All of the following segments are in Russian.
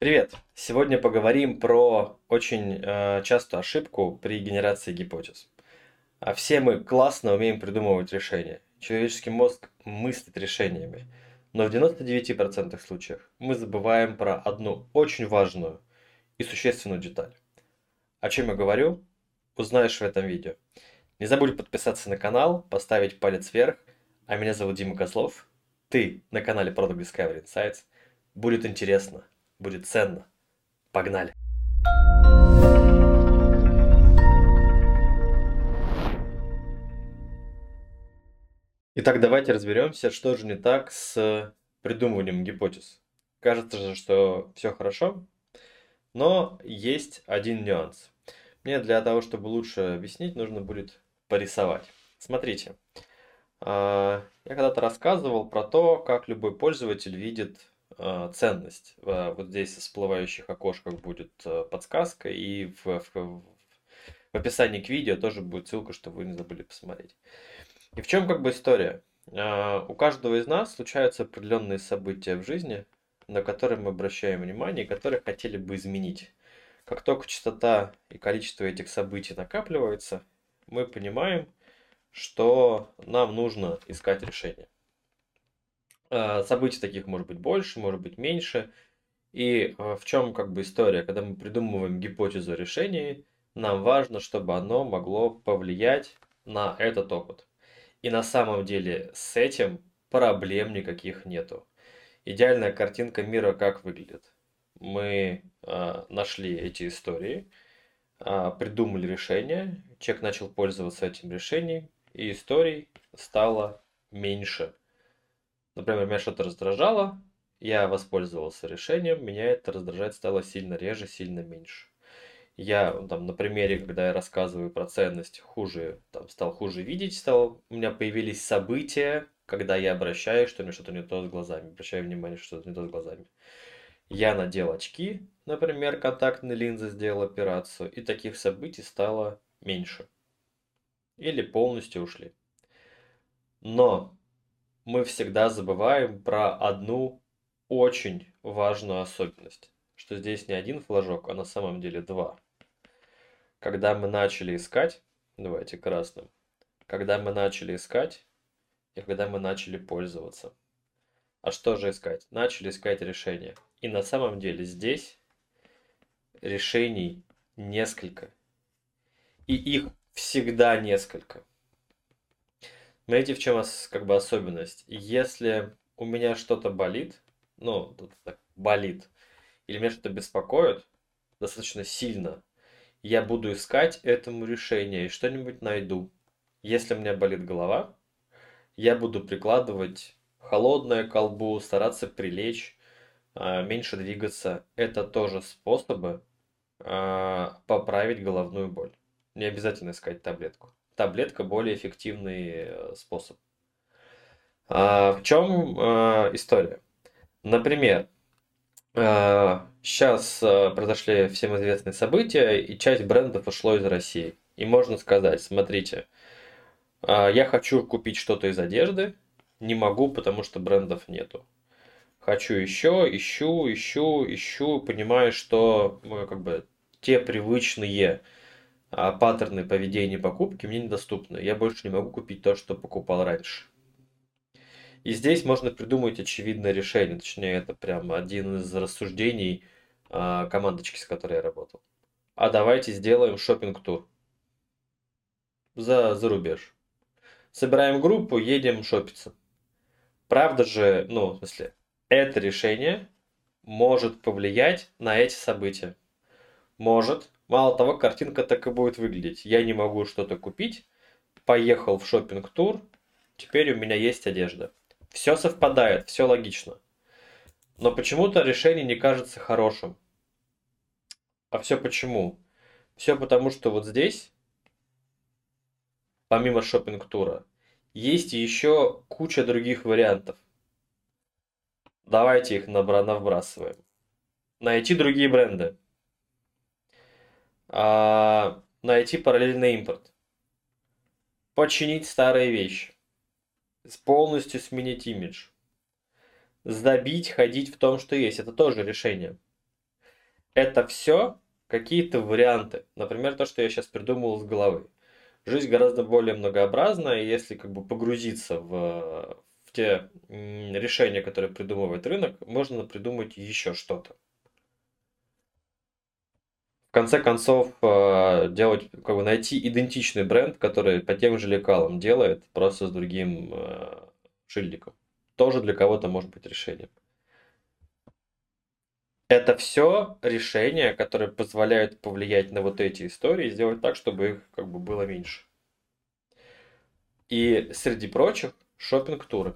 Привет! Сегодня поговорим про очень э, частую ошибку при генерации гипотез. А все мы классно умеем придумывать решения. Человеческий мозг мыслит решениями. Но в 99% случаев мы забываем про одну очень важную и существенную деталь. О чем я говорю, узнаешь в этом видео. Не забудь подписаться на канал, поставить палец вверх. А меня зовут Дима Козлов. Ты на канале Product Discovery Insights. Будет интересно будет ценно. Погнали! Итак, давайте разберемся, что же не так с придумыванием гипотез. Кажется же, что все хорошо, но есть один нюанс. Мне для того, чтобы лучше объяснить, нужно будет порисовать. Смотрите, а, я когда-то рассказывал про то, как любой пользователь видит ценность. Вот здесь в всплывающих окошках будет э, подсказка, и в, в, в описании к видео тоже будет ссылка, чтобы вы не забыли посмотреть. И в чем как бы история? А, у каждого из нас случаются определенные события в жизни, на которые мы обращаем внимание и которые хотели бы изменить. Как только частота и количество этих событий накапливается, мы понимаем, что нам нужно искать решение. А, событий таких может быть больше, может быть меньше. И а, в чем как бы история? Когда мы придумываем гипотезу решения, нам важно, чтобы оно могло повлиять на этот опыт. И на самом деле с этим проблем никаких нету. Идеальная картинка мира как выглядит? Мы э, нашли эти истории, э, придумали решение, человек начал пользоваться этим решением, и историй стало меньше. Например, меня что-то раздражало, я воспользовался решением, меня это раздражать стало сильно реже, сильно меньше. Я там на примере, когда я рассказываю про ценность, хуже, там, стал хуже видеть, стал, у меня появились события, когда я обращаюсь, что мне что-то не то с глазами, обращаю внимание, что что-то не то с глазами. Я надел очки, например, контактные линзы, сделал операцию, и таких событий стало меньше. Или полностью ушли. Но мы всегда забываем про одну очень важную особенность, что здесь не один флажок, а на самом деле два. Когда мы начали искать, давайте красным, когда мы начали искать и когда мы начали пользоваться. А что же искать? Начали искать решения. И на самом деле здесь решений несколько. И их всегда несколько. Смотрите, в чем как бы особенность. Если у меня что-то болит, ну, так, болит, или меня что-то беспокоит достаточно сильно, я буду искать этому решение и что-нибудь найду. Если у меня болит голова, я буду прикладывать холодное колбу, стараться прилечь, а, меньше двигаться. Это тоже способы а, поправить головную боль. Не обязательно искать таблетку таблетка более эффективный э, способ. А, в чем а, история? Например, а, сейчас а, произошли всем известные события, и часть брендов ушло из России. И можно сказать, смотрите, а, я хочу купить что-то из одежды, не могу, потому что брендов нету. Хочу еще, ищу, ищу, ищу, понимаю, что ну, как бы те привычные а паттерны поведения покупки мне недоступны. Я больше не могу купить то, что покупал раньше. И здесь можно придумать очевидное решение. Точнее, это прям один из рассуждений а, командочки, с которой я работал. А давайте сделаем шопинг-тур за, за рубеж. Собираем группу, едем шопиться. Правда же, ну, в смысле, это решение может повлиять на эти события. Может, Мало того, картинка так и будет выглядеть. Я не могу что-то купить, поехал в шопинг тур теперь у меня есть одежда. Все совпадает, все логично. Но почему-то решение не кажется хорошим. А все почему? Все потому, что вот здесь, помимо шопинг-тура, есть еще куча других вариантов. Давайте их набрасываем. Найти другие бренды а, найти параллельный импорт, починить старые вещи, полностью сменить имидж, сдобить, ходить в том, что есть. Это тоже решение. Это все какие-то варианты. Например, то, что я сейчас придумал с головы. Жизнь гораздо более многообразна, и если как бы погрузиться в, в те решения, которые придумывает рынок, можно придумать еще что-то. Конце концов, э, делать, как бы найти идентичный бренд, который по тем же лекалам делает, просто с другим э, шильдиком. Тоже для кого-то может быть решением. Это все решения, которые позволяют повлиять на вот эти истории и сделать так, чтобы их как бы было меньше. И среди прочих шопинг-туры.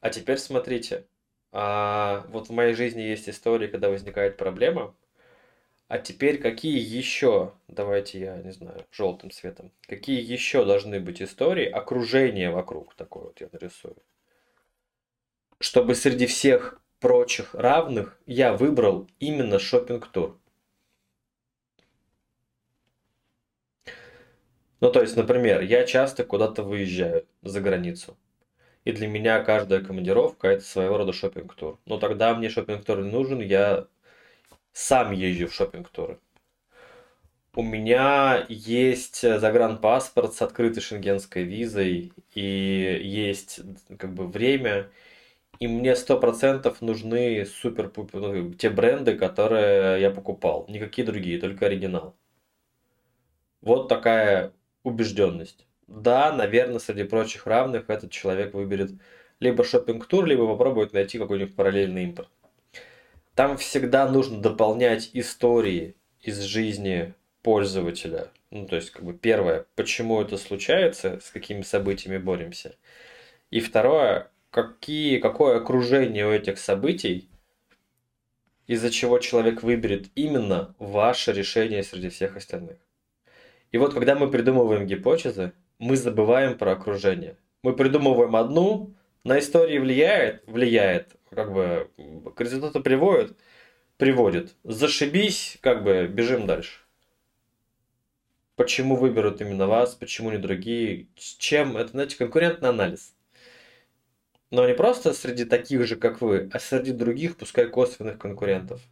А теперь смотрите, а, вот в моей жизни есть истории, когда возникает проблема. А теперь какие еще, давайте я не знаю, желтым цветом, какие еще должны быть истории, окружение вокруг такое вот я нарисую. Чтобы среди всех прочих равных я выбрал именно шопинг-тур. Ну, то есть, например, я часто куда-то выезжаю за границу. И для меня каждая командировка это своего рода шопинг-тур. Но тогда мне шопинг-тур не нужен, я сам езжу в шопинг-туры. У меня есть загранпаспорт с открытой шенгенской визой и есть как бы время, и мне сто процентов нужны супер ну, те бренды, которые я покупал, никакие другие, только оригинал. Вот такая убежденность. Да, наверное, среди прочих равных этот человек выберет либо шопинг-тур, либо попробует найти какой-нибудь параллельный импорт. Там всегда нужно дополнять истории из жизни пользователя. Ну, то есть, как бы первое, почему это случается, с какими событиями боремся. И второе, какие, какое окружение у этих событий, из-за чего человек выберет именно ваше решение среди всех остальных. И вот когда мы придумываем гипотезы, мы забываем про окружение. Мы придумываем одну, на истории влияет, влияет, как бы к результату приводит, приводит. Зашибись, как бы бежим дальше. Почему выберут именно вас, почему не другие, с чем, это, знаете, конкурентный анализ. Но не просто среди таких же, как вы, а среди других, пускай косвенных конкурентов.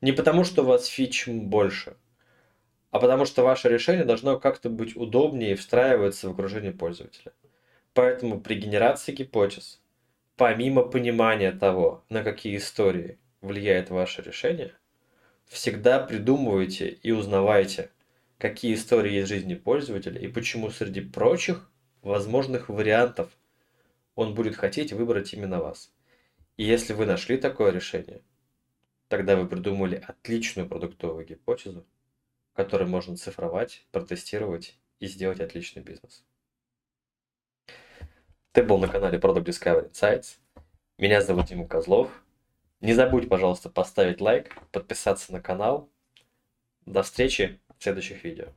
Не потому, что у вас фич больше, а потому что ваше решение должно как-то быть удобнее и встраиваться в окружение пользователя. Поэтому при генерации гипотез, помимо понимания того, на какие истории влияет ваше решение, всегда придумывайте и узнавайте, какие истории есть в жизни пользователя и почему среди прочих возможных вариантов он будет хотеть выбрать именно вас. И если вы нашли такое решение, тогда вы придумали отличную продуктовую гипотезу, который можно цифровать, протестировать и сделать отличный бизнес. Ты был на канале Product Discovery Insights. Меня зовут Дима Козлов. Не забудь, пожалуйста, поставить лайк, подписаться на канал. До встречи в следующих видео.